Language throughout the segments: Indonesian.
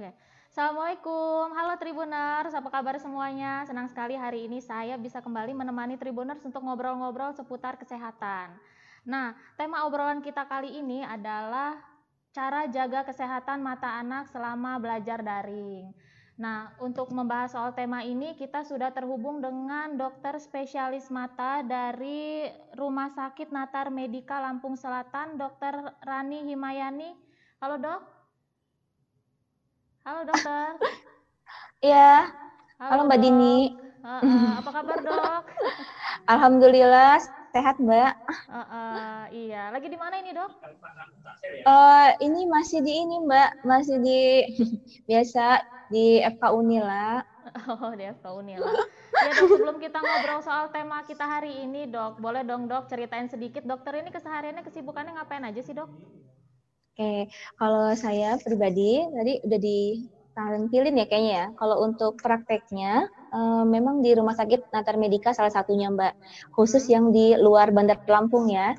Oke. Assalamualaikum, halo Tribuners, apa kabar semuanya? Senang sekali hari ini saya bisa kembali menemani Tribuners untuk ngobrol-ngobrol seputar kesehatan. Nah, tema obrolan kita kali ini adalah cara jaga kesehatan mata anak selama belajar daring. Nah, untuk membahas soal tema ini, kita sudah terhubung dengan dokter spesialis mata dari Rumah Sakit Natar Medika Lampung Selatan, Dokter Rani Himayani. Halo dok. Halo dokter. Iya. Halo, Halo Mbak dok. Dini. Uh, uh, apa kabar dok? Alhamdulillah sehat Mbak. Uh, uh, iya. Lagi di mana ini dok? Uh, ini masih di ini Mbak, masih di biasa di FK Unila. Oh di FK Unila. Ya dok, sebelum kita ngobrol soal tema kita hari ini dok, boleh dong dok ceritain sedikit dokter ini kesehariannya kesibukannya ngapain aja sih dok? Oke, kalau saya pribadi tadi udah di tampilin ya kayaknya ya. Kalau untuk prakteknya, uh, memang di Rumah Sakit Natar Medika salah satunya Mbak, khusus yang di luar Bandar Lampung ya.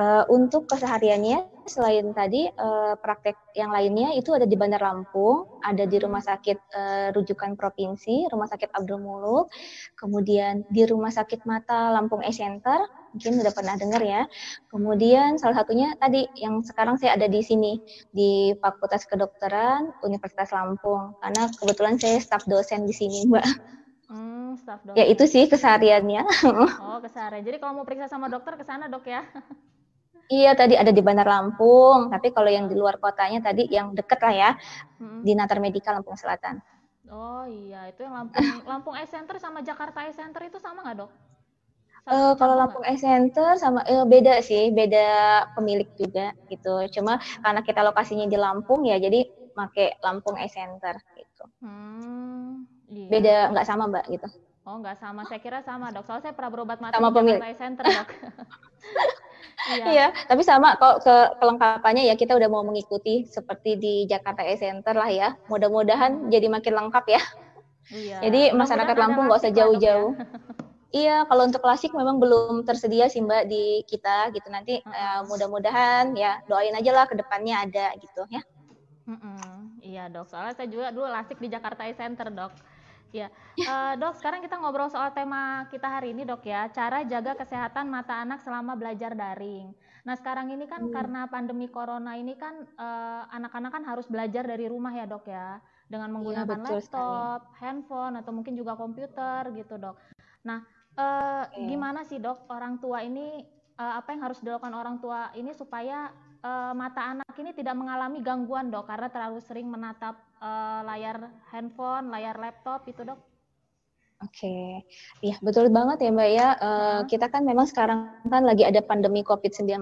Uh, untuk kesehariannya, selain tadi uh, praktek yang lainnya itu ada di Bandar Lampung, ada di Rumah Sakit uh, Rujukan Provinsi, Rumah Sakit Abdul Muluk, kemudian di Rumah Sakit Mata Lampung E Center, mungkin udah pernah dengar ya. Kemudian salah satunya tadi yang sekarang saya ada di sini di Fakultas Kedokteran Universitas Lampung karena kebetulan saya staf dosen di sini, Mbak. Hmm, staf dosen. Ya itu sih kesehariannya. Oh, keseharian. Jadi kalau mau periksa sama dokter ke sana, Dok ya. Iya tadi ada di Bandar Lampung, tapi kalau yang di luar kotanya tadi yang deket lah ya, hmm. di Natar Medika Lampung Selatan. Oh iya, itu yang Lampung Lampung E Center sama Jakarta E Center itu sama nggak dok? Uh, kalau Lampung Ice Center sama uh, beda sih, beda pemilik juga gitu. Cuma karena kita lokasinya di Lampung ya, jadi make Lampung Ice Center gitu. Hmm, iya. Beda nggak sama mbak gitu. Oh nggak sama, saya kira sama dok. Soalnya saya pernah berobat mata sama di pemilik. Jakarta Center dok. iya. iya, tapi sama kok ke kelengkapannya ya kita udah mau mengikuti seperti di Jakarta E Center lah ya. Mudah-mudahan jadi makin lengkap ya. Iya. Jadi masyarakat Lampung nggak usah ya. jauh-jauh. Iya, kalau untuk klasik memang belum tersedia sih Mbak di kita gitu. Nanti uh, uh, mudah-mudahan ya doain aja lah ke depannya ada gitu ya. -uh. Iya dok, soalnya saya juga dulu lasik di Jakarta e Center dok. Ya, uh, dok. Sekarang kita ngobrol soal tema kita hari ini dok ya, cara jaga kesehatan mata anak selama belajar daring. Nah sekarang ini kan hmm. karena pandemi corona ini kan anak-anak uh, kan harus belajar dari rumah ya dok ya, dengan iya, menggunakan ya, laptop, sekali. handphone atau mungkin juga komputer gitu dok. Nah uh, gimana sih dok orang tua ini uh, apa yang harus dilakukan orang tua ini supaya uh, mata anak ini tidak mengalami gangguan dok karena terlalu sering menatap uh, layar handphone, layar laptop itu dok? Oke, okay. iya betul banget ya Mbak ya. Uh, kita kan memang sekarang kan lagi ada pandemi COVID-19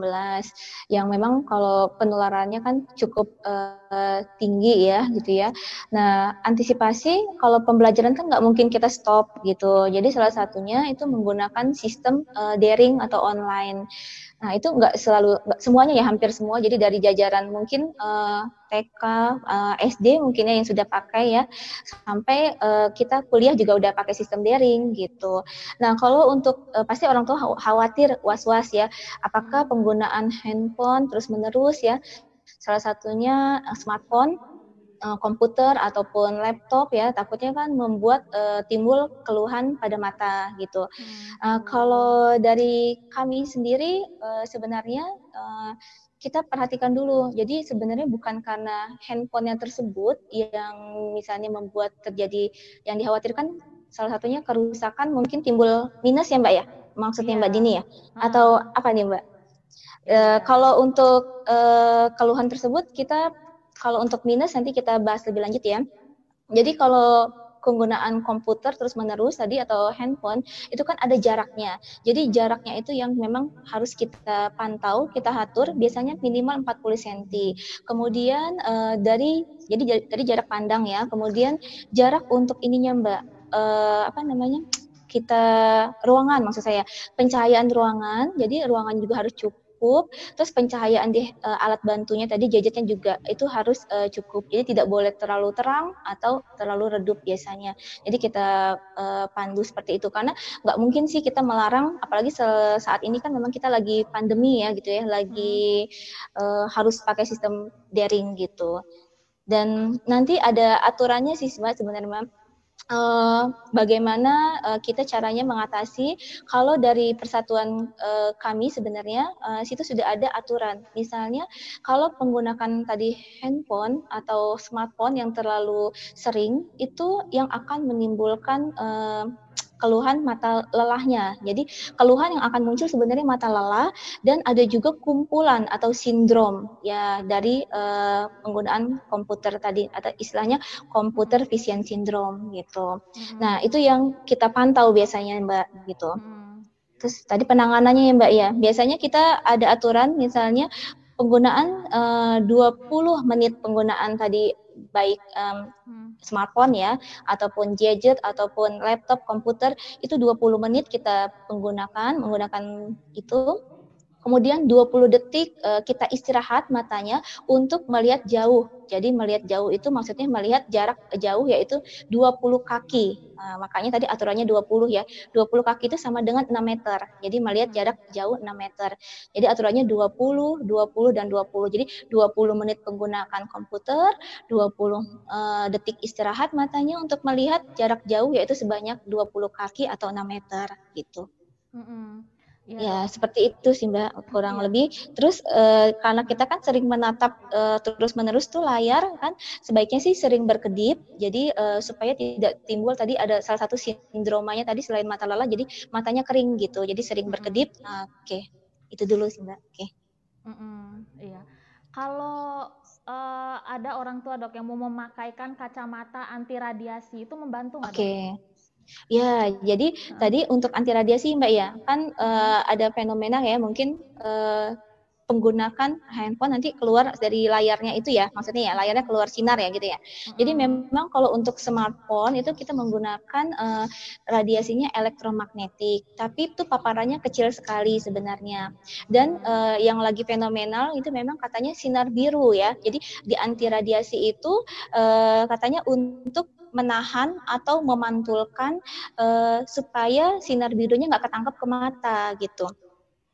yang memang kalau penularannya kan cukup uh, tinggi ya gitu ya. Nah antisipasi kalau pembelajaran kan nggak mungkin kita stop gitu. Jadi salah satunya itu menggunakan sistem uh, daring atau online. Nah itu nggak selalu nggak semuanya ya hampir semua. Jadi dari jajaran mungkin uh, eh, TK, uh, eh, SD mungkinnya yang sudah pakai ya, sampai uh, kita kuliah juga udah pakai sistem daring gitu. Nah kalau untuk uh, pasti orang tua khawatir was-was ya, apakah penggunaan handphone terus menerus ya, salah satunya smartphone uh, komputer ataupun laptop ya takutnya kan membuat uh, timbul keluhan pada mata gitu. Uh, kalau dari kami sendiri uh, sebenarnya uh, kita perhatikan dulu. Jadi sebenarnya bukan karena handphonenya tersebut yang misalnya membuat terjadi yang dikhawatirkan salah satunya kerusakan mungkin timbul minus ya Mbak ya. Maksudnya yeah. Mbak Dini ya? Atau apa nih Mbak? Uh, kalau untuk uh, keluhan tersebut kita kalau untuk minus nanti kita bahas lebih lanjut ya. Jadi kalau penggunaan komputer terus menerus tadi atau handphone itu kan ada jaraknya. Jadi jaraknya itu yang memang harus kita pantau, kita atur biasanya minimal 40 cm. Kemudian uh, dari jadi dari jarak pandang ya. Kemudian jarak untuk ininya Mbak uh, apa namanya? kita ruangan maksud saya pencahayaan ruangan jadi ruangan juga harus cukup cukup. Terus pencahayaan di uh, alat bantunya tadi gadgetnya juga itu harus uh, cukup. Jadi tidak boleh terlalu terang atau terlalu redup biasanya. Jadi kita uh, pandu seperti itu karena nggak mungkin sih kita melarang apalagi saat ini kan memang kita lagi pandemi ya gitu ya, lagi uh, harus pakai sistem daring gitu. Dan nanti ada aturannya sih sebenarnya uh, bagaimana uh, kita caranya mengatasi kalau dari persatuan uh, kami sebenarnya uh, situ sudah ada aturan. Misalnya kalau menggunakan tadi handphone atau smartphone yang terlalu sering itu yang akan menimbulkan uh, keluhan mata lelahnya. Jadi keluhan yang akan muncul sebenarnya mata lelah dan ada juga kumpulan atau sindrom ya dari uh, penggunaan komputer tadi atau istilahnya komputer vision syndrome gitu. Hmm. Nah, itu yang kita pantau biasanya Mbak gitu. Hmm. Terus tadi penanganannya ya Mbak ya. Biasanya kita ada aturan misalnya penggunaan uh, 20 menit penggunaan tadi baik um, hmm. smartphone ya ataupun gadget ataupun laptop komputer itu 20 menit kita menggunakan menggunakan itu Kemudian 20 detik uh, kita istirahat matanya untuk melihat jauh. Jadi melihat jauh itu maksudnya melihat jarak jauh yaitu 20 kaki. Uh, makanya tadi aturannya 20 ya. 20 kaki itu sama dengan 6 meter. Jadi melihat jarak jauh 6 meter. Jadi aturannya 20, 20 dan 20. Jadi 20 menit menggunakan komputer, 20 uh, eh, detik istirahat matanya untuk melihat jarak jauh yaitu sebanyak 20 kaki atau 6 meter gitu. Mm -hmm. Ya. ya seperti itu sih Mbak kurang ya. lebih. Terus e, karena kita kan sering menatap e, terus-menerus tuh layar kan sebaiknya sih sering berkedip. Jadi e, supaya tidak timbul tadi ada salah satu sindromanya tadi selain mata lelah jadi matanya kering gitu. Jadi sering berkedip. Nah, Oke. Okay. Itu dulu sih Mbak. Oke. Okay. Mm -mm, iya. Kalau uh, ada orang tua dok yang mau memakaikan kacamata anti radiasi itu membantu nggak? Oke. Okay. Ya, jadi hmm. tadi untuk anti radiasi Mbak ya, kan uh, ada fenomena ya mungkin uh, menggunakan handphone nanti keluar dari layarnya itu ya, maksudnya ya layarnya keluar sinar ya gitu ya. Hmm. Jadi memang kalau untuk smartphone itu kita menggunakan uh, radiasinya elektromagnetik, tapi itu paparannya kecil sekali sebenarnya. Dan uh, yang lagi fenomenal itu memang katanya sinar biru ya. Jadi di anti radiasi itu uh, katanya untuk menahan atau memantulkan uh, supaya sinar birunya nggak ketangkep ke mata gitu.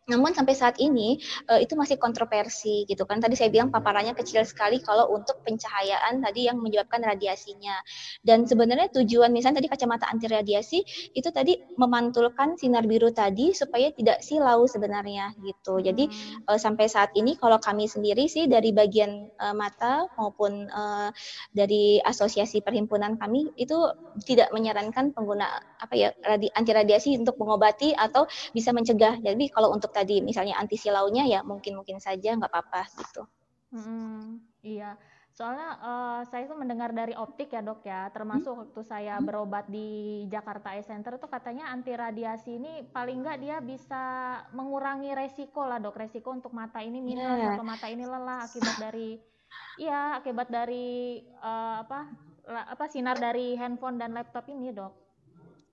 Namun sampai saat ini uh, itu masih kontroversi gitu kan. Tadi saya bilang paparannya kecil sekali kalau untuk pencahayaan tadi yang menyebabkan radiasinya. Dan sebenarnya tujuan misalnya tadi kacamata anti radiasi itu tadi memantulkan sinar biru tadi supaya tidak silau sebenarnya gitu. Jadi uh, sampai saat ini kalau kami sendiri sih dari bagian uh, mata maupun uh, dari asosiasi perhimpunan kami itu tidak menyarankan pengguna apa ya radi, anti radiasi untuk mengobati atau bisa mencegah. Jadi kalau untuk tadi misalnya anti silaunya ya mungkin mungkin saja nggak apa-apa gitu. Hmm, iya. Soalnya uh, saya tuh mendengar dari optik ya dok ya, termasuk hmm? waktu saya hmm? berobat di Jakarta Eye Center tuh katanya anti radiasi ini paling nggak dia bisa mengurangi resiko lah dok, resiko untuk mata ini minus yeah. atau mata ini lelah akibat dari, iya akibat dari uh, apa apa sinar dari handphone dan laptop ini dok.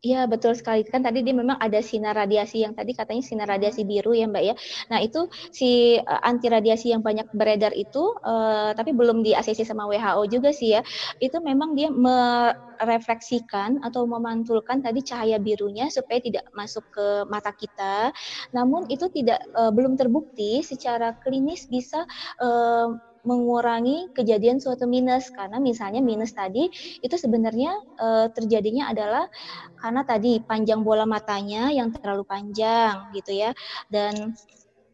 Iya betul sekali kan tadi dia memang ada sinar radiasi yang tadi katanya sinar radiasi biru ya Mbak ya. Nah itu si uh, anti radiasi yang banyak beredar itu uh, tapi belum di ACC sama WHO juga sih ya. Itu memang dia merefleksikan atau memantulkan tadi cahaya birunya supaya tidak masuk ke mata kita. Namun itu tidak uh, belum terbukti secara klinis bisa uh, mengurangi kejadian suatu minus. Karena misalnya minus tadi itu sebenarnya e, terjadinya adalah karena tadi panjang bola matanya yang terlalu panjang gitu ya. Dan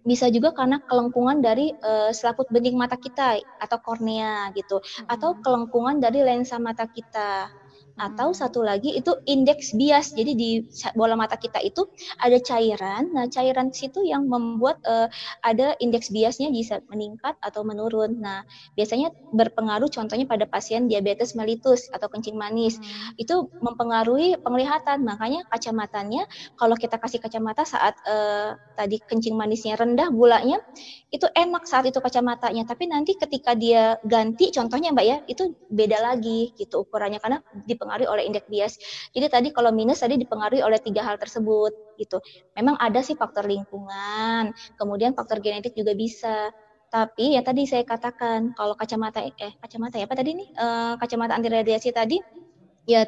bisa juga karena kelengkungan dari uh, selaput bening mata kita atau kornea gitu. Hmm. atau kelengkungan dari lensa mata kita atau hmm. satu lagi itu indeks bias. Jadi di bola mata kita itu ada cairan. Nah, cairan situ yang membuat uh, ada indeks biasnya bisa meningkat atau menurun. Nah, biasanya berpengaruh contohnya pada pasien diabetes mellitus atau kencing manis. Hmm. Itu mempengaruhi penglihatan. Makanya kacamatanya kalau kita kasih kacamata saat uh, tadi kencing manisnya rendah gulanya itu enak saat itu kacamatanya. Tapi nanti ketika dia ganti contohnya Mbak ya, itu beda lagi gitu ukurannya karena di dipengaruhi oleh indeks bias. Jadi tadi kalau minus tadi dipengaruhi oleh tiga hal tersebut gitu. Memang ada sih faktor lingkungan, kemudian faktor genetik juga bisa. Tapi ya tadi saya katakan kalau kacamata eh kacamata ya apa tadi nih eh, kacamata anti radiasi tadi ya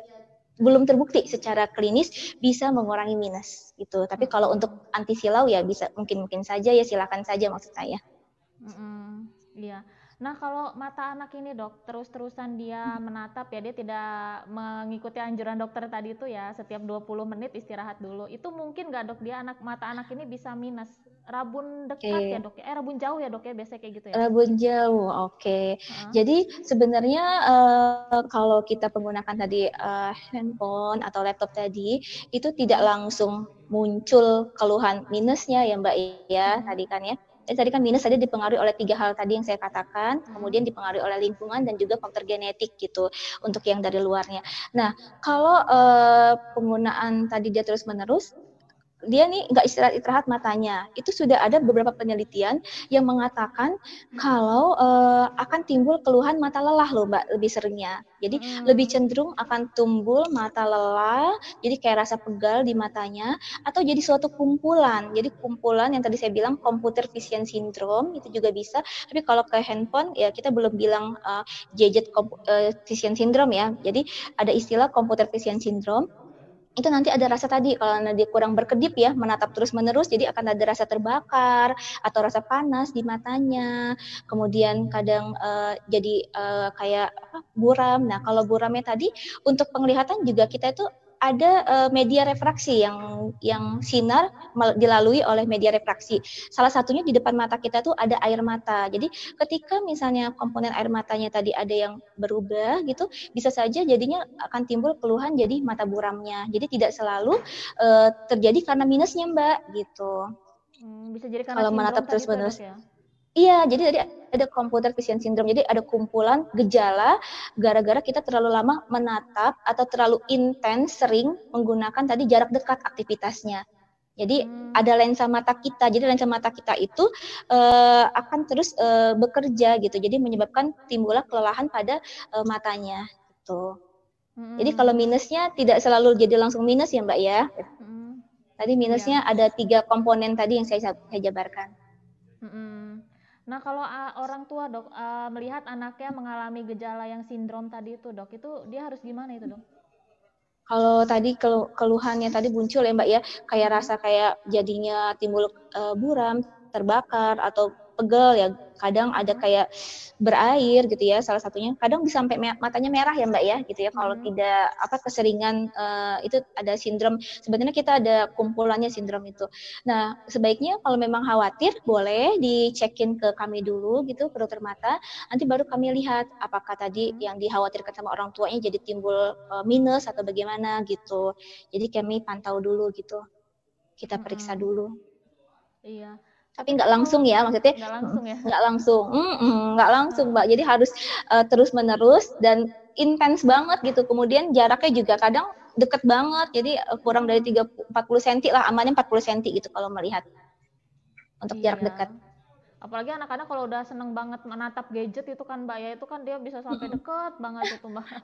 belum terbukti secara klinis bisa mengurangi minus gitu. Tapi kalau untuk anti silau ya bisa mungkin mungkin saja ya silakan saja maksud saya. Mm -hmm. Iya. Nah, kalau mata anak ini dok, terus-terusan dia menatap ya, dia tidak mengikuti anjuran dokter tadi itu ya, setiap 20 menit istirahat dulu. Itu mungkin nggak dok, dia anak mata anak ini bisa minus. Rabun dekat okay. ya dok, ya? eh rabun jauh ya dok ya, biasanya kayak gitu ya? Rabun jauh, oke. Okay. Uh-huh. Jadi sebenarnya uh, kalau kita menggunakan tadi uh, handphone atau laptop tadi, itu tidak langsung muncul keluhan minusnya ya mbak ya, tadi kan ya eh, tadi kan minus tadi dipengaruhi oleh tiga hal tadi yang saya katakan, hmm. kemudian dipengaruhi oleh lingkungan dan juga faktor genetik gitu untuk yang dari luarnya. Nah, kalau eh, penggunaan tadi dia terus menerus dia nih nggak istirahat istirahat matanya. Itu sudah ada beberapa penelitian yang mengatakan kalau uh, akan timbul keluhan mata lelah loh mbak lebih seringnya. Jadi hmm. lebih cenderung akan tumbuh mata lelah, jadi kayak rasa pegal di matanya, atau jadi suatu kumpulan. Jadi kumpulan yang tadi saya bilang computer vision syndrome itu juga bisa. Tapi kalau ke handphone ya kita belum bilang uh, gadget uh, vision syndrome ya. Jadi ada istilah computer vision syndrome itu nanti ada rasa tadi kalau dia kurang berkedip ya menatap terus menerus jadi akan ada rasa terbakar atau rasa panas di matanya. Kemudian kadang uh, jadi uh, kayak apa, buram. Nah kalau buramnya tadi untuk penglihatan juga kita itu ada uh, media refraksi yang yang sinar dilalui oleh media refraksi. Salah satunya di depan mata kita tuh ada air mata. Jadi ketika misalnya komponen air matanya tadi ada yang berubah gitu, bisa saja jadinya akan timbul keluhan jadi mata buramnya. Jadi tidak selalu uh, terjadi karena minusnya Mbak gitu. Hmm, bisa jadi karena kalau menatap terus-menerus. Ya? Iya, jadi tadi ada computer vision syndrome. Jadi ada kumpulan gejala gara-gara kita terlalu lama menatap atau terlalu intens sering menggunakan tadi jarak dekat aktivitasnya. Jadi hmm. ada lensa mata kita. Jadi lensa mata kita itu uh, akan terus uh, bekerja gitu. Jadi menyebabkan timbullah kelelahan pada uh, matanya gitu. Hmm. Jadi kalau minusnya tidak selalu jadi langsung minus ya Mbak ya. Hmm. Tadi minusnya ya. ada tiga komponen tadi yang saya, saya jabarkan. Hmm. Nah, kalau uh, orang tua dok uh, melihat anaknya mengalami gejala yang sindrom tadi itu dok, itu dia harus gimana itu dok? Kalau tadi keluhannya tadi muncul ya mbak ya, kayak rasa kayak jadinya timbul uh, buram, terbakar atau pegel ya. Kadang ada kayak berair gitu ya salah satunya. Kadang bisa sampai matanya merah ya mbak ya gitu ya. Kalau hmm. tidak apa keseringan uh, itu ada sindrom. Sebenarnya kita ada kumpulannya sindrom itu. Nah sebaiknya kalau memang khawatir boleh dicekin ke kami dulu gitu ke dokter mata. Nanti baru kami lihat apakah tadi yang dikhawatirkan sama orang tuanya jadi timbul uh, minus atau bagaimana gitu. Jadi kami pantau dulu gitu. Kita periksa hmm. dulu. Iya tapi nggak langsung ya maksudnya nggak langsung ya? nggak langsung. Nggak langsung mbak. Jadi harus uh, terus menerus dan intens banget gitu. Kemudian jaraknya juga kadang deket banget. Jadi uh, kurang dari 30 40 cm lah amannya 40 cm gitu kalau melihat. Untuk iya. jarak dekat apalagi anak-anak kalau udah seneng banget menatap gadget itu kan mbak ya itu kan dia bisa sampai deket banget itu mbak.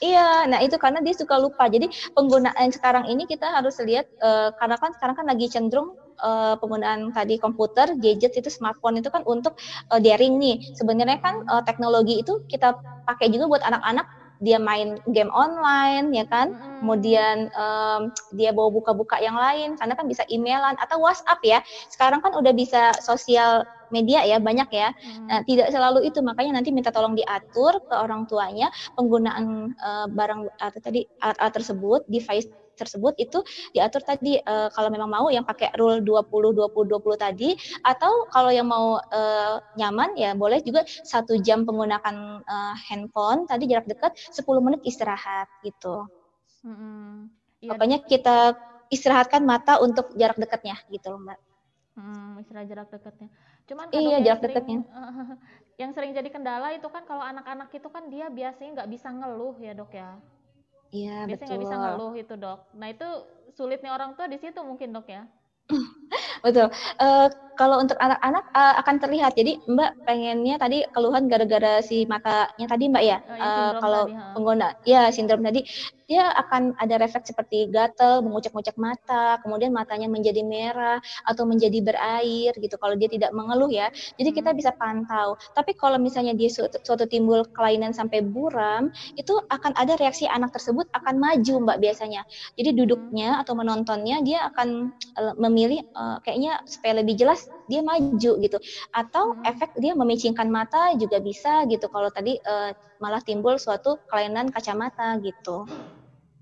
Iya nah itu karena dia suka lupa. Jadi penggunaan sekarang ini kita harus lihat uh, karena kan sekarang kan lagi cenderung uh, penggunaan tadi komputer gadget itu smartphone itu kan untuk uh, daring nih. Sebenarnya kan uh, teknologi itu kita pakai juga buat anak-anak dia main game online ya kan hmm. kemudian um, dia bawa buka-buka yang lain karena kan bisa emailan atau WhatsApp ya sekarang kan udah bisa sosial media ya banyak ya hmm. nah, tidak selalu itu makanya nanti minta tolong diatur ke orang tuanya penggunaan uh, barang atau tadi alat-alat tersebut device tersebut itu diatur tadi uh, kalau memang mau yang pakai rule 20 20 20 tadi atau kalau yang mau uh, nyaman ya boleh juga satu jam menggunakan uh, handphone tadi jarak dekat 10 menit istirahat gitu. Hmm, iya. Pokoknya kita istirahatkan mata untuk jarak dekatnya gitu loh mbak. Hmm, istirahat jarak dekatnya. Cuman iya jarak dekatnya. yang sering jadi kendala itu kan kalau anak-anak itu kan dia biasanya nggak bisa ngeluh ya dok ya. Iya, Biasanya nggak bisa ngeluh itu dok. Nah itu sulitnya orang tua di situ mungkin dok ya. Betul. Uh, kalau untuk anak-anak uh, akan terlihat. Jadi Mbak pengennya tadi keluhan gara-gara si matanya tadi Mbak ya. Oh, ya uh, kalau tadi, pengguna ya sindrom tadi dia akan ada refleks seperti gatel, mengucek-ngucek mata, kemudian matanya menjadi merah atau menjadi berair gitu kalau dia tidak mengeluh ya. Jadi kita hmm. bisa pantau. Tapi kalau misalnya dia suatu, suatu timbul kelainan sampai buram, itu akan ada reaksi anak tersebut akan maju Mbak biasanya. Jadi duduknya atau menontonnya dia akan memilih uh, kayaknya supaya lebih jelas dia maju gitu. Atau hmm. efek dia memicingkan mata juga bisa gitu. Kalau tadi uh, malah timbul suatu kelainan kacamata gitu.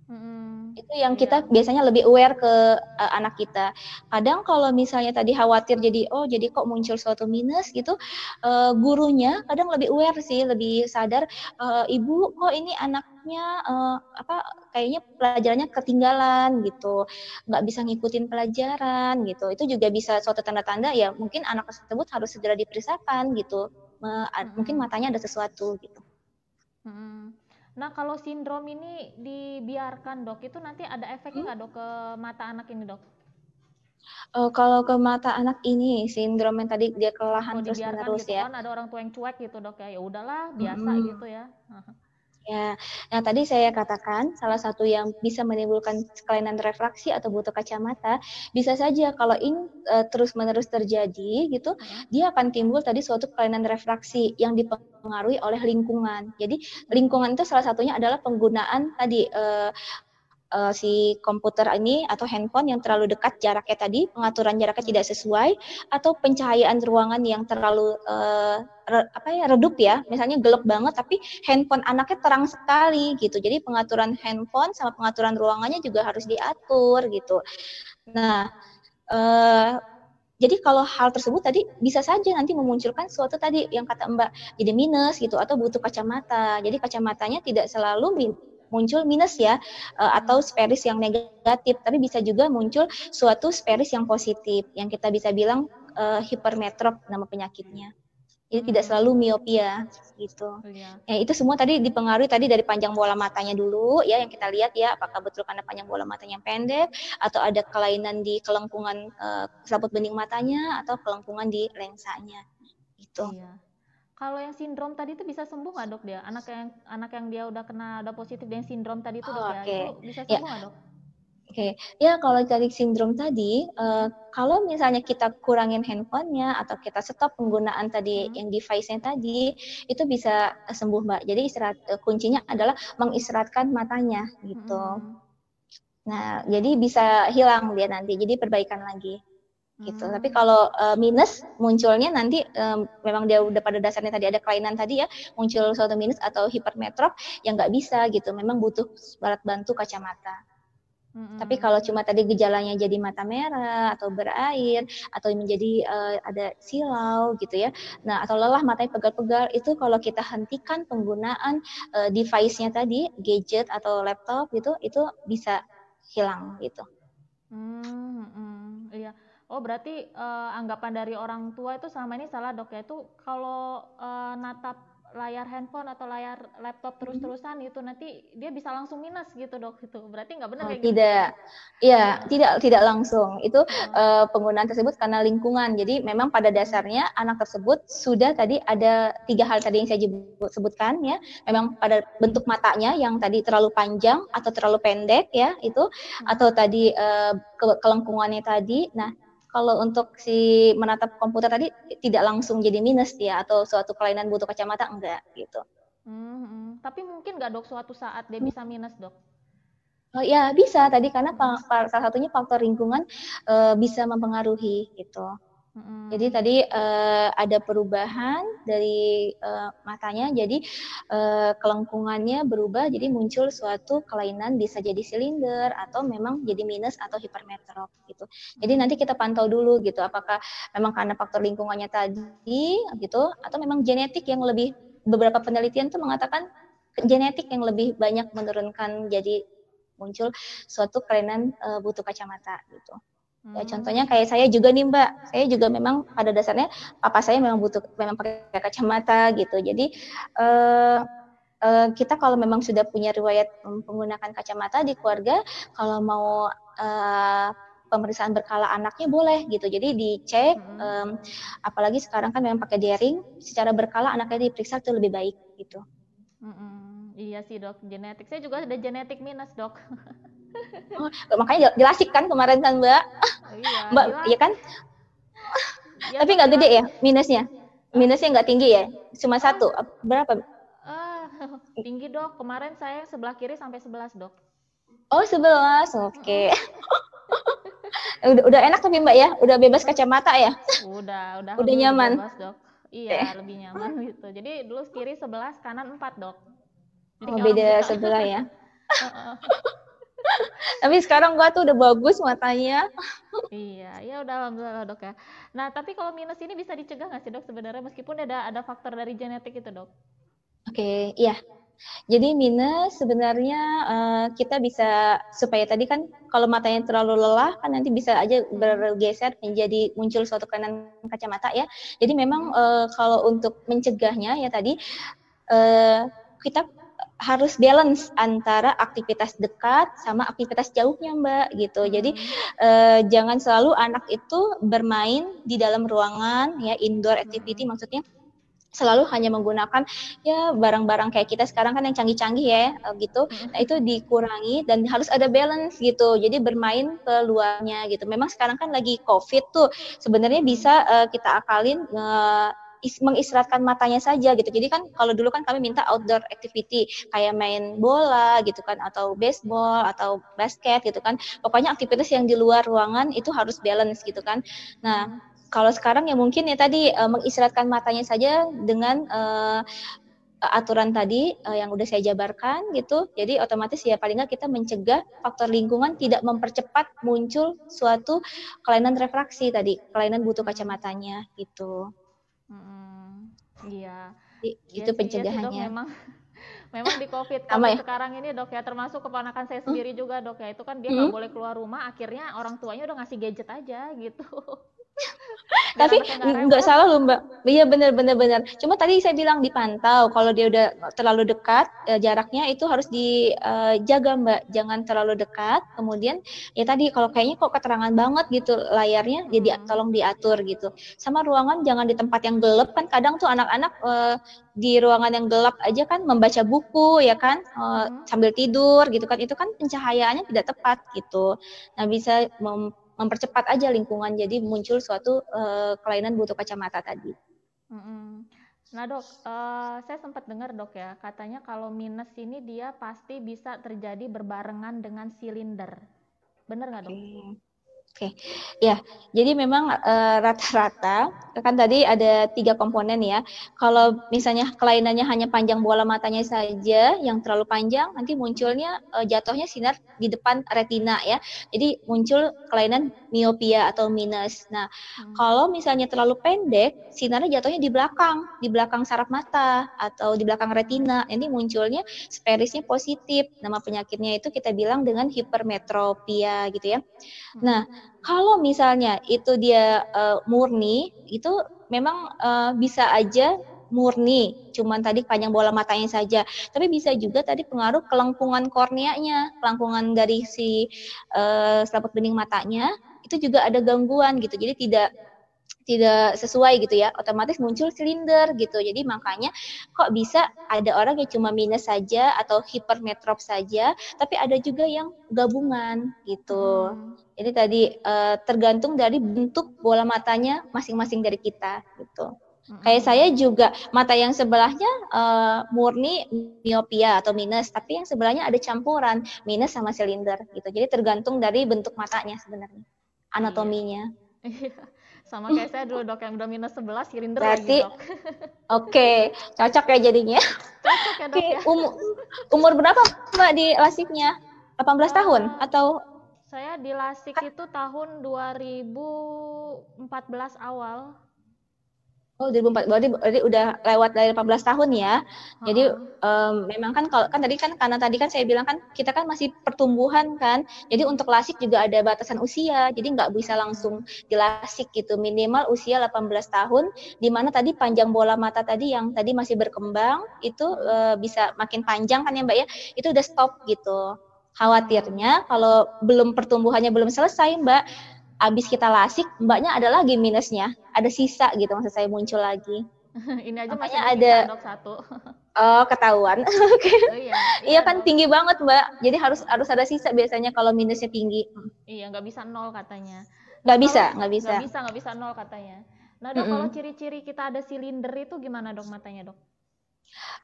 Hmm. Itu yang iya. kita biasanya lebih aware ke uh, anak kita. Kadang kalau misalnya tadi khawatir jadi oh jadi kok muncul suatu minus gitu, uh, gurunya kadang lebih aware sih, lebih sadar uh, ibu kok ini anaknya uh, apa kayaknya pelajarannya ketinggalan gitu, nggak bisa ngikutin pelajaran gitu. Itu juga bisa suatu tanda-tanda ya mungkin anak tersebut harus segera diperiksakan gitu. hmm. Mungkin matanya ada sesuatu gitu. Hmm. Nah, kalau sindrom ini dibiarkan, Dok, itu nanti ada efeknya nggak, Dok, ke mata anak ini, Dok? Uh, kalau ke mata anak ini sindrom yang tadi dia kelelahan terus menerus gitu ya. Kan ada orang tua yang cuek gitu dok ya. Ya udahlah biasa hmm. gitu ya. Ya, nah tadi saya katakan salah satu yang bisa menimbulkan kelainan refraksi atau butuh kacamata bisa saja kalau ini uh, terus-menerus terjadi gitu, dia akan timbul tadi suatu kelainan refraksi yang dipengaruhi oleh lingkungan. Jadi lingkungan itu salah satunya adalah penggunaan tadi uh, uh, si komputer ini atau handphone yang terlalu dekat jaraknya tadi, pengaturan jaraknya tidak sesuai, atau pencahayaan ruangan yang terlalu uh, re, apa ya redup ya, misalnya gelap banget tapi handphone anaknya terang sekali gitu. Jadi pengaturan handphone sama pengaturan ruangannya juga harus diatur gitu. Nah, uh, jadi kalau hal tersebut tadi bisa saja nanti memunculkan suatu tadi yang kata Mbak jadi minus gitu atau butuh kacamata. Jadi kacamatanya tidak selalu muncul minus ya uh, atau sparis yang negatif, tapi bisa juga muncul suatu sparis yang positif yang kita bisa bilang uh, hipermetrop nama penyakitnya. Jadi hmm. tidak selalu miopia gitu. Iya. Ya, itu semua tadi dipengaruhi tadi dari panjang bola matanya dulu ya yang kita lihat ya apakah betul karena panjang bola matanya pendek atau ada kelainan di kelengkungan uh, selaput bening matanya atau kelengkungan di lensanya. Itu. Iya. Kalau yang sindrom tadi itu bisa sembuh nggak dok dia? Anak yang anak yang dia udah kena udah positif dengan sindrom tadi itu oh, dok okay. ya, itu bisa sembuh nggak ya. dok? Oke, okay. ya kalau dari sindrom tadi, uh, kalau misalnya kita kurangin handphonenya atau kita stop penggunaan tadi hmm. yang device-nya tadi, itu bisa sembuh mbak. Jadi istirahat uh, kuncinya adalah mengistirahatkan matanya gitu. Hmm. Nah, jadi bisa hilang dia nanti. Jadi perbaikan lagi gitu. Hmm. Tapi kalau uh, minus munculnya nanti um, memang dia udah pada dasarnya tadi ada kelainan tadi ya, muncul suatu minus atau hipermetrop yang nggak bisa gitu. Memang butuh barat bantu kacamata. Hmm. Tapi kalau cuma tadi gejalanya jadi mata merah atau berair atau menjadi uh, ada silau gitu ya. Nah, atau lelah matanya pegal-pegal itu kalau kita hentikan penggunaan uh, device-nya tadi, gadget atau laptop gitu, itu bisa hilang gitu. Hmm, hmm, iya. Oh berarti uh, anggapan dari orang tua itu selama ini salah dok ya? Itu kalau uh, natap layar handphone atau layar laptop hmm. terus-terusan itu nanti dia bisa langsung minus gitu dok itu berarti nggak benar oh, kayak tidak. Gitu. iya. tidak tidak langsung. Itu oh. uh, penggunaan tersebut karena lingkungan. Jadi memang pada dasarnya anak tersebut sudah tadi ada tiga hal tadi yang saya sebutkan ya. Memang pada bentuk matanya yang tadi terlalu panjang atau terlalu pendek ya itu. Hmm. atau tadi uh, ke kelengkungannya tadi. Nah kalau untuk si menatap komputer tadi tidak langsung jadi minus dia atau suatu kelainan butuh kacamata enggak gitu. Hmm, hmm. Tapi mungkin nggak dok suatu saat dia bisa minus dok? Oh ya bisa tadi karena salah satunya faktor lingkungan uh, bisa mempengaruhi gitu. Jadi tadi uh, ada perubahan dari uh, matanya, jadi uh, kelengkungannya berubah, jadi muncul suatu kelainan bisa jadi silinder atau memang jadi minus atau hipermetrop gitu. Jadi nanti kita pantau dulu gitu, apakah memang karena faktor lingkungannya tadi gitu, atau memang genetik yang lebih beberapa penelitian tuh mengatakan genetik yang lebih banyak menurunkan jadi muncul suatu kelainan uh, butuh kacamata gitu. Ya contohnya kayak saya juga nih Mbak, saya juga memang pada dasarnya papa saya memang butuh memang pakai kacamata gitu. Jadi uh, uh, kita kalau memang sudah punya riwayat menggunakan kacamata di keluarga, kalau mau uh, pemeriksaan berkala anaknya boleh gitu. Jadi dicek, hmm. um, apalagi sekarang kan memang pakai daring, secara berkala anaknya diperiksa itu lebih baik gitu. Hmm, iya sih dok, genetik saya juga ada genetik minus dok. Oh, makanya jelasik kan kemarin kan Mbak. Oh, iya, Mbak, iya kan? Ya, Tapi nggak gede ya minusnya? Minusnya nggak tinggi ya? Cuma satu. Berapa? Uh, tinggi dok. Kemarin saya sebelah kiri sampai sebelas dok. Oh sebelas, oke. Okay. udah, udah enak tapi Mbak ya, udah bebas kacamata ya? Udah, udah. Udah nyaman. Bebas, dok. Iya, lebih nyaman gitu. Jadi dulu kiri 11, kanan 4, dok. Jadi oh, beda sebelah ya. tapi sekarang gua tuh udah bagus matanya. iya, ya udah alhamdulillah dok ya. Nah, tapi kalau minus ini bisa dicegah nggak sih dok sebenarnya meskipun ada ada faktor dari genetik itu dok? Oke, okay, iya. Jadi minus sebenarnya uh, kita bisa supaya tadi kan kalau matanya terlalu lelah kan nanti bisa aja bergeser menjadi muncul suatu kelainan kacamata ya. Jadi memang uh, kalau untuk mencegahnya ya tadi uh, kita harus balance antara aktivitas dekat sama aktivitas jauhnya Mbak gitu. Jadi uh, jangan selalu anak itu bermain di dalam ruangan ya indoor activity maksudnya selalu hanya menggunakan ya barang-barang kayak kita sekarang kan yang canggih-canggih ya eh, gitu. Nah, itu dikurangi dan harus ada balance gitu. Jadi bermain ke luarnya gitu. Memang sekarang kan lagi Covid tuh sebenarnya bisa uh, kita akalin uh, is, matanya saja gitu. Jadi kan kalau dulu kan kami minta outdoor activity kayak main bola gitu kan atau baseball atau basket gitu kan. Pokoknya aktivitas yang di luar ruangan itu harus balance gitu kan. Nah, kalau sekarang ya mungkin ya tadi uh, mengistirahatkan matanya saja dengan uh, aturan tadi uh, yang udah saya jabarkan gitu. Jadi otomatis ya paling nggak kita mencegah faktor lingkungan tidak mempercepat muncul suatu kelainan refraksi tadi, kelainan butuh kacamatanya gitu. Hmm, iya. Jadi, ya itu sih, pencegahannya. Ya memang memang di COVID COVID ya? sekarang ini dok ya termasuk keponakan saya sendiri hmm? juga dok ya itu kan dia nggak hmm? boleh keluar rumah akhirnya orang tuanya udah ngasih gadget aja gitu. Tapi nggak salah loh mbak. Iya benar benar benar. Cuma tadi saya bilang dipantau. Kalau dia udah terlalu dekat eh, jaraknya itu harus dijaga eh, mbak. Jangan terlalu dekat. Kemudian ya tadi kalau kayaknya kok keterangan banget gitu layarnya, jadi hmm. tolong diatur gitu. Sama ruangan jangan di tempat yang gelap kan. Kadang tuh anak-anak eh, di ruangan yang gelap aja kan membaca buku ya kan eh, hmm. sambil tidur gitu kan. Itu kan pencahayaannya tidak tepat gitu. Nah bisa mem mempercepat aja lingkungan jadi muncul suatu uh, kelainan butuh kacamata tadi. Nah dok, uh, saya sempat dengar dok ya, katanya kalau minus ini dia pasti bisa terjadi berbarengan dengan silinder. Benar nggak dok? Okay. Oke, okay. ya. Jadi memang eh, rata-rata uh, kan tadi ada tiga komponen ya. Kalau misalnya kelainannya hanya panjang bola matanya saja yang terlalu panjang, nanti munculnya uh, jatuhnya sinar di depan retina ya. Jadi muncul kelainan miopia atau minus. Nah, hmm. kalau misalnya terlalu pendek, sinarnya jatuhnya di belakang, di belakang saraf mata atau di belakang retina. Ini munculnya sperisnya positif. Nama penyakitnya itu kita bilang dengan hipermetropia gitu ya. Hmm. Nah, kalau misalnya itu dia uh, murni, itu memang uh, bisa aja murni, cuman tadi panjang bola matanya saja. Tapi bisa juga tadi pengaruh kelengkungan korneanya, kelengkungan dari si uh, selaput bening matanya itu juga ada gangguan gitu. Jadi tidak tidak sesuai gitu ya, otomatis muncul silinder gitu. Jadi makanya kok bisa ada orang yang cuma minus saja atau hipermetrop saja, tapi ada juga yang gabungan gitu. Hmm. Jadi tadi uh, tergantung dari bentuk bola matanya masing-masing dari kita gitu. Hmm. Kayak saya juga mata yang sebelahnya uh, murni miopia atau minus, tapi yang sebelahnya ada campuran minus sama silinder gitu. Jadi tergantung dari bentuk matanya sebenarnya, anatominya. Iya. Sama kayak saya dulu dok yang udah minus 11 silinder Berarti, lagi dok. Oke, okay. cocok ya jadinya. Cocok ya dok okay. ya. Um, umur berapa mbak di lasiknya? 18 uh, tahun atau? Saya di lasik itu tahun 2014 awal. Oh, 2004 berarti, berarti udah lewat dari 18 tahun ya. Uh-huh. Jadi um, memang kan kalau kan tadi kan karena tadi kan saya bilang kan kita kan masih pertumbuhan kan. Jadi untuk lasik juga ada batasan usia. Jadi nggak bisa langsung dilasik gitu. Minimal usia 18 tahun di mana tadi panjang bola mata tadi yang tadi masih berkembang itu uh, bisa makin panjang kan ya Mbak ya. Itu udah stop gitu. Khawatirnya kalau belum pertumbuhannya belum selesai Mbak abis kita lasik mbaknya ada lagi minusnya. Ada sisa gitu maksud saya muncul lagi. Ini aja Makanya masih ada satu. Oh ketahuan. Oh, iya, iya, iya kan tinggi banget mbak. Jadi harus harus ada sisa biasanya kalau minusnya tinggi. Iya nggak bisa nol katanya. Nggak bisa nggak bisa. Nggak bisa nggak bisa nol katanya. Nah dok mm -hmm. kalau ciri-ciri kita ada silinder itu gimana dok matanya dok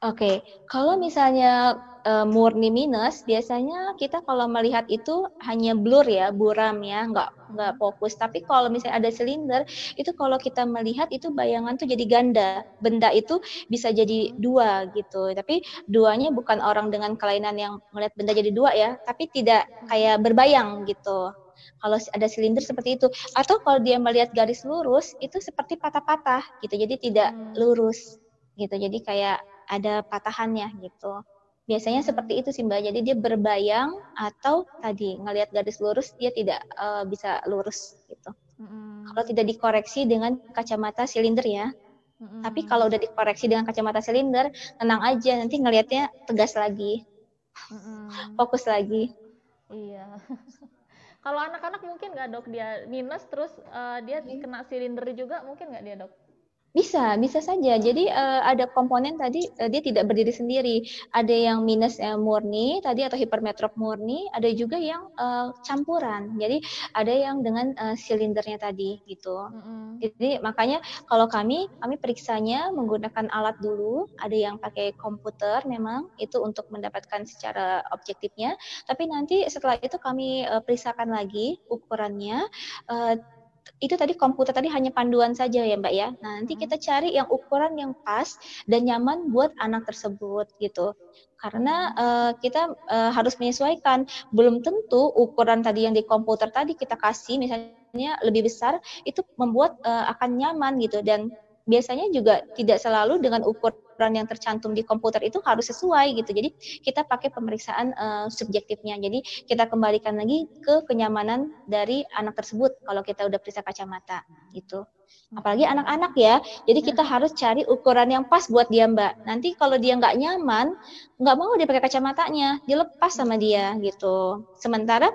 Oke, kalau misalnya uh, murni minus, biasanya kita kalau melihat itu hanya blur ya, buram ya, nggak nggak fokus. Tapi kalau misalnya ada silinder, itu kalau kita melihat itu bayangan tuh jadi ganda. Benda itu bisa jadi dua gitu. Tapi duanya bukan orang dengan kelainan yang melihat benda jadi dua ya, tapi tidak kayak berbayang gitu. Kalau ada silinder seperti itu, atau kalau dia melihat garis lurus, itu seperti patah-patah gitu. Jadi tidak hmm. lurus gitu. Jadi kayak ada patahannya gitu. Biasanya seperti itu sih Mbak. Jadi dia berbayang atau tadi ngelihat garis lurus dia tidak uh, bisa lurus gitu. Mm-hmm. Kalau tidak dikoreksi dengan kacamata silinder ya. Mm-hmm. Tapi kalau udah dikoreksi dengan kacamata silinder, tenang aja nanti ngelihatnya tegas lagi. Mm-hmm. Fokus lagi. Iya. kalau anak-anak mungkin nggak dok dia minus terus uh, dia kena silinder juga mungkin nggak dia dok? Bisa, bisa saja. Jadi uh, ada komponen tadi uh, dia tidak berdiri sendiri. Ada yang minus uh, murni tadi atau hipermetrop murni, ada juga yang uh, campuran. Jadi ada yang dengan uh, silindernya tadi gitu. Mm-hmm. Jadi makanya kalau kami kami periksanya menggunakan alat dulu. Ada yang pakai komputer memang itu untuk mendapatkan secara objektifnya. Tapi nanti setelah itu kami uh, periksakan lagi ukurannya. Uh, itu tadi komputer tadi hanya panduan saja ya Mbak ya. Nah, nanti hmm. kita cari yang ukuran yang pas dan nyaman buat anak tersebut gitu. Karena uh, kita uh, harus menyesuaikan. Belum tentu ukuran tadi yang di komputer tadi kita kasih misalnya lebih besar itu membuat uh, akan nyaman gitu dan biasanya juga tidak selalu dengan ukuran yang tercantum di komputer itu harus sesuai gitu. Jadi kita pakai pemeriksaan uh, subjektifnya. Jadi kita kembalikan lagi ke kenyamanan dari anak tersebut kalau kita udah periksa kacamata gitu. Apalagi anak-anak ya. Jadi kita harus cari ukuran yang pas buat dia Mbak. Nanti kalau dia nggak nyaman, nggak mau dia pakai kacamatanya, dilepas sama dia gitu. Sementara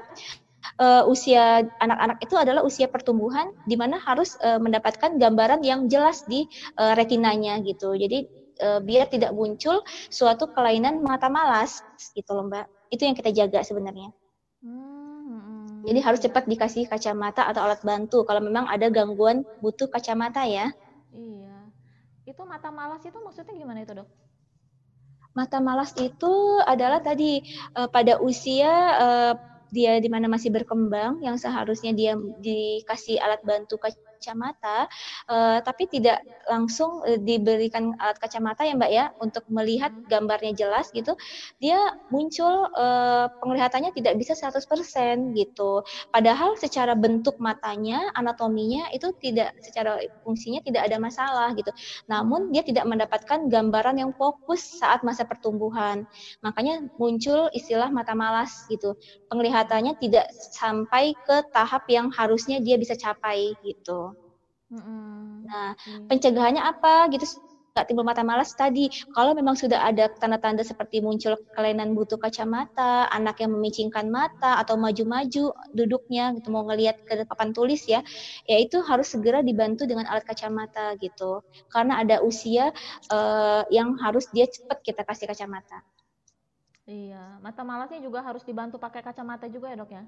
uh, usia anak-anak itu adalah usia pertumbuhan di mana harus uh, mendapatkan gambaran yang jelas di uh, retinanya gitu. Jadi uh, biar tidak muncul suatu kelainan mata malas gitu loh Mbak. Itu yang kita jaga sebenarnya. Hmm. Jadi harus cepat dikasih kacamata atau alat bantu kalau memang ada gangguan butuh kacamata ya. Iya. Itu mata malas itu maksudnya gimana itu, Dok? Mata malas itu adalah tadi uh, pada usia uh, dia di mana masih berkembang yang seharusnya dia dikasih alat bantu kacamata uh, tapi tidak langsung uh, diberikan alat kacamata ya Mbak ya untuk melihat gambarnya jelas gitu dia muncul uh, penglihatannya tidak bisa 100% gitu. Padahal secara bentuk matanya anatominya itu tidak secara fungsinya tidak ada masalah gitu. Namun dia tidak mendapatkan gambaran yang fokus saat masa pertumbuhan. Makanya muncul istilah mata malas gitu. Penglihatannya tidak sampai ke tahap yang harusnya dia bisa capai gitu Mm-hmm. Nah, pencegahannya apa gitu? Nggak timbul mata malas tadi. Kalau memang sudah ada tanda-tanda seperti muncul kelainan butuh kacamata, anak yang memicingkan mata atau maju-maju duduknya gitu mau ngelihat ke papan tulis ya, ya itu harus segera dibantu dengan alat kacamata gitu. Karena ada usia uh, yang harus dia cepat kita kasih kacamata. Iya, mata malasnya juga harus dibantu pakai kacamata juga ya dok ya?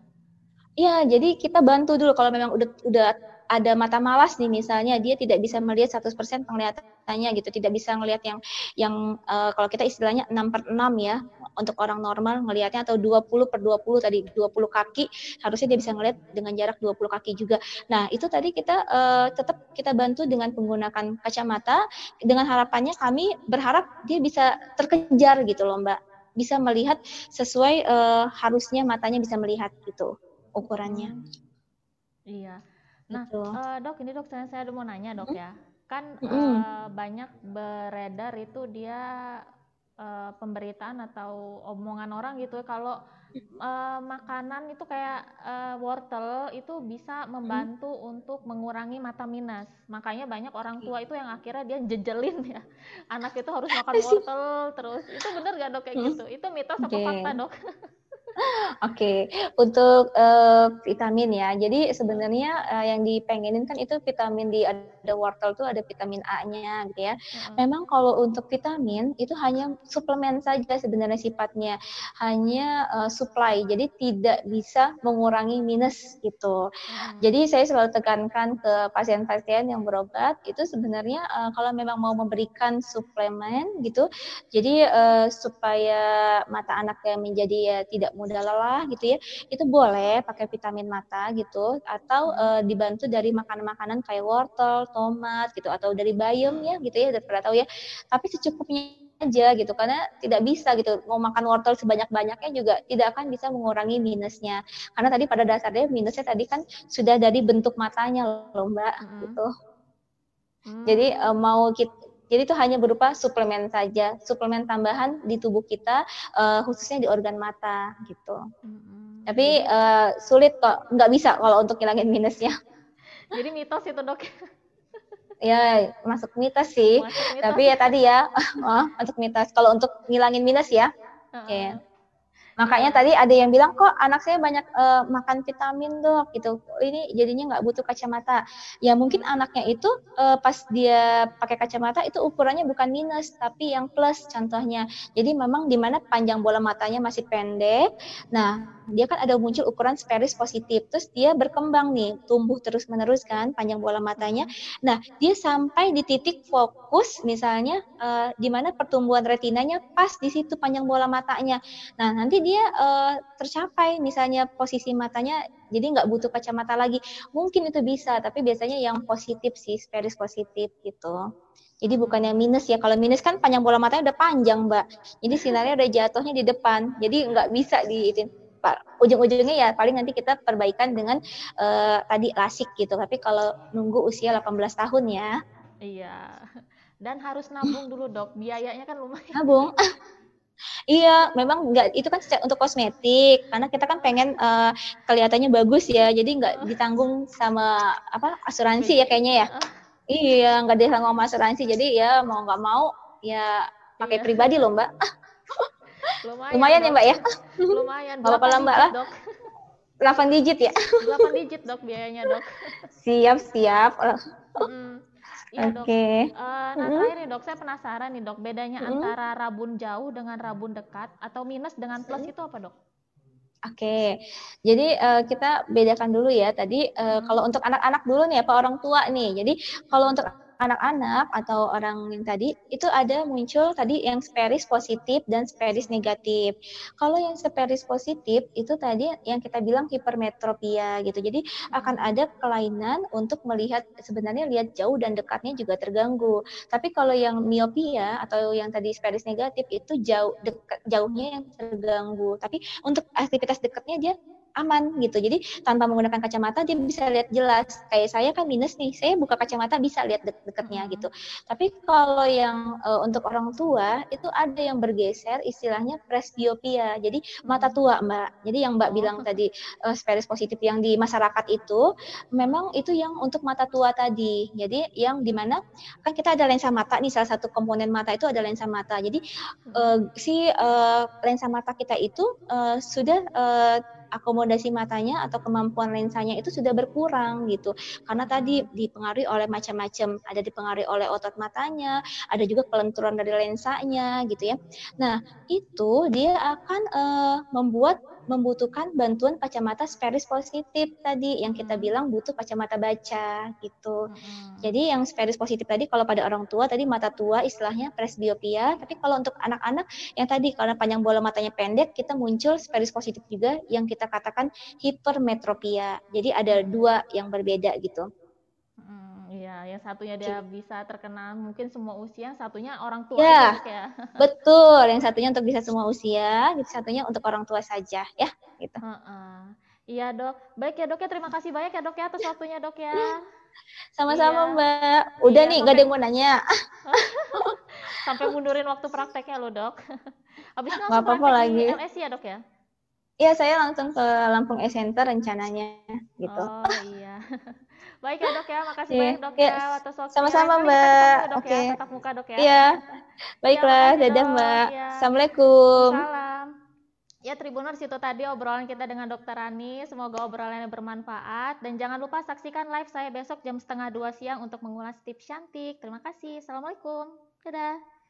Iya, jadi kita bantu dulu kalau memang udah udah ada mata malas nih misalnya dia tidak bisa melihat 100% penglihatannya gitu, tidak bisa melihat yang yang uh, kalau kita istilahnya 6 per 6 ya untuk orang normal ngelihatnya atau 20 per 20 tadi 20 kaki harusnya dia bisa ngelihat dengan jarak 20 kaki juga. Nah, itu tadi kita uh, tetap kita bantu dengan menggunakan kacamata dengan harapannya kami berharap dia bisa terkejar gitu loh Mbak bisa melihat sesuai uh, harusnya matanya bisa melihat gitu ukurannya. Iya. Nah, uh, dok, ini dok saya, saya mau nanya dok ya. Kan mm -hmm. uh, banyak beredar itu dia uh, pemberitaan atau omongan orang gitu ya, kalau uh, makanan itu kayak uh, wortel itu bisa membantu hmm. untuk mengurangi mata minus. Makanya banyak orang tua itu yang akhirnya dia jejelin ya. Anak itu harus makan wortel terus. Itu benar gak dok kayak gitu? Itu mitos okay. atau fakta dok? Oke, untuk uh, vitamin ya. Jadi sebenarnya uh, yang dipengenin kan itu vitamin di ada wortel tuh ada vitamin A-nya gitu ya. Hmm. Memang kalau untuk vitamin itu hanya suplemen saja sebenarnya sifatnya, hanya uh, supply. Jadi tidak bisa mengurangi minus gitu. Hmm. Jadi saya selalu tekankan ke pasien-pasien yang berobat itu sebenarnya uh, kalau memang mau memberikan suplemen gitu, jadi uh, supaya mata anaknya menjadi ya tidak mudah lelah gitu ya, itu boleh pakai vitamin mata gitu atau uh, dibantu dari makanan-makanan kayak wortel, tomat gitu atau dari bayam ya gitu ya udah pernah tahu ya tapi secukupnya aja gitu karena tidak bisa gitu mau makan wortel sebanyak-banyaknya juga tidak akan bisa mengurangi minusnya karena tadi pada dasarnya minusnya tadi kan sudah dari bentuk matanya loh mbak hmm. gitu hmm. jadi uh, mau kita jadi itu hanya berupa suplemen saja, suplemen tambahan di tubuh kita, uh, khususnya di organ mata gitu. Hmm. Tapi uh, sulit kok, nggak bisa kalau untuk ngilangin minusnya. Jadi mitos itu dok ya masuk mitos sih. Masuk mitos. Tapi ya tadi ya, oh, masuk mitos. Kalau untuk ngilangin minus ya, uh -uh. Okay. Makanya tadi ada yang bilang kok anak saya banyak uh, makan vitamin dok gitu. Ini jadinya nggak butuh kacamata. Ya mungkin anaknya itu uh, pas dia pakai kacamata itu ukurannya bukan minus tapi yang plus contohnya. Jadi memang di mana panjang bola matanya masih pendek. Nah dia kan ada muncul ukuran sferis positif. Terus dia berkembang nih, tumbuh terus menerus kan panjang bola matanya. Nah dia sampai di titik fokus misalnya uh, di mana pertumbuhan retinanya pas di situ panjang bola matanya. Nah nanti dia uh, tercapai. Misalnya posisi matanya jadi nggak butuh kacamata lagi. Mungkin itu bisa tapi biasanya yang positif sih sferis positif gitu. Jadi bukan yang minus ya. Kalau minus kan panjang bola matanya udah panjang mbak. Jadi sinarnya udah jatuhnya di depan. Jadi nggak bisa di ujung-ujungnya ya paling nanti kita perbaikan dengan uh, tadi lasik gitu. Tapi kalau nunggu usia 18 tahun ya. Iya. Dan harus nabung dulu dok. Biayanya kan lumayan. Nabung Iya, memang enggak itu kan untuk kosmetik karena kita kan pengen uh, kelihatannya bagus ya, jadi nggak ditanggung sama apa asuransi ya kayaknya ya. Iya, nggak ditanggung sama asuransi, jadi ya mau nggak mau ya pakai iya. pribadi loh mbak. Lumayan, Lumayan ya mbak ya. Lumayan. Berapa lah mbak lah? 8 digit ya? 8 digit dok biayanya dok. Siap siap. Hmm. Iya dok. Okay. Uh, eh, nah mm-hmm. terakhir nih dok, saya penasaran nih dok, bedanya mm-hmm. antara rabun jauh dengan rabun dekat atau minus dengan plus mm-hmm. itu apa dok? Oke, okay. jadi uh, kita bedakan dulu ya. Tadi uh, hmm. kalau untuk anak-anak dulu nih, apa orang tua nih. Jadi kalau untuk anak-anak atau orang yang tadi itu ada muncul tadi yang speris positif dan speris negatif. Kalau yang speris positif itu tadi yang kita bilang hipermetropia gitu. Jadi akan ada kelainan untuk melihat sebenarnya lihat jauh dan dekatnya juga terganggu. Tapi kalau yang miopia atau yang tadi speris negatif itu jauh dekat jauhnya yang terganggu. Tapi untuk aktivitas dekatnya dia aman gitu. Jadi tanpa menggunakan kacamata dia bisa lihat jelas. Kayak saya kan minus nih, saya buka kacamata bisa lihat de dekatnya hmm. gitu. Tapi kalau yang uh, untuk orang tua itu ada yang bergeser istilahnya presbiopia. Jadi hmm. mata tua, Mbak. Jadi yang Mbak oh. bilang tadi uh, speris positif yang di masyarakat itu memang itu yang untuk mata tua tadi. Jadi yang di mana kan kita ada lensa mata nih salah satu komponen mata itu ada lensa mata. Jadi uh, si uh, lensa mata kita itu sudah uh, akomodasi matanya atau kemampuan lensanya itu sudah berkurang gitu. Karena tadi dipengaruhi oleh macam-macam, ada dipengaruhi oleh otot matanya, ada juga kelenturan dari lensanya gitu ya. Nah, itu dia akan uh, membuat membutuhkan bantuan kacamata speris positif tadi yang kita hmm. bilang butuh kacamata baca gitu. Hmm. Jadi yang speris positif tadi kalau pada orang tua tadi mata tua istilahnya presbiopia, tapi kalau untuk anak-anak yang tadi karena panjang bola matanya pendek kita muncul speris positif juga yang kita katakan hipermetropia. Jadi ada dua yang berbeda gitu. Iya, yang satunya dia bisa terkenal mungkin semua usia, satunya orang tua ya, ya. Betul, yang satunya untuk bisa semua usia, yang satunya untuk orang tua saja, ya, gitu. Uh -uh. Iya dok, baik ya dok ya, terima kasih banyak ya dok ya atas waktunya dok ya. Sama-sama iya. mbak, udah iya, nih nggak ada yang mau nanya. sampai mundurin waktu prakteknya loh dok. Habis itu langsung apa-apa lagi. LSI ya dok ya? Iya, saya langsung ke Lampung E Center rencananya gitu. Oh iya. Baik ya dok ya, makasih yeah. banyak dok yeah. ya atas waktunya. Sama-sama mbak. Ya, Oke. Okay. Ya, tatap muka dok ya. Iya. Baiklah, ya, dadah mbak. Ya. Assalamualaikum. Salam. Ya Tribuners itu tadi obrolan kita dengan Dokter Rani. Semoga obrolannya bermanfaat dan jangan lupa saksikan live saya besok jam setengah dua siang untuk mengulas tips cantik. Terima kasih. Assalamualaikum. Dadah.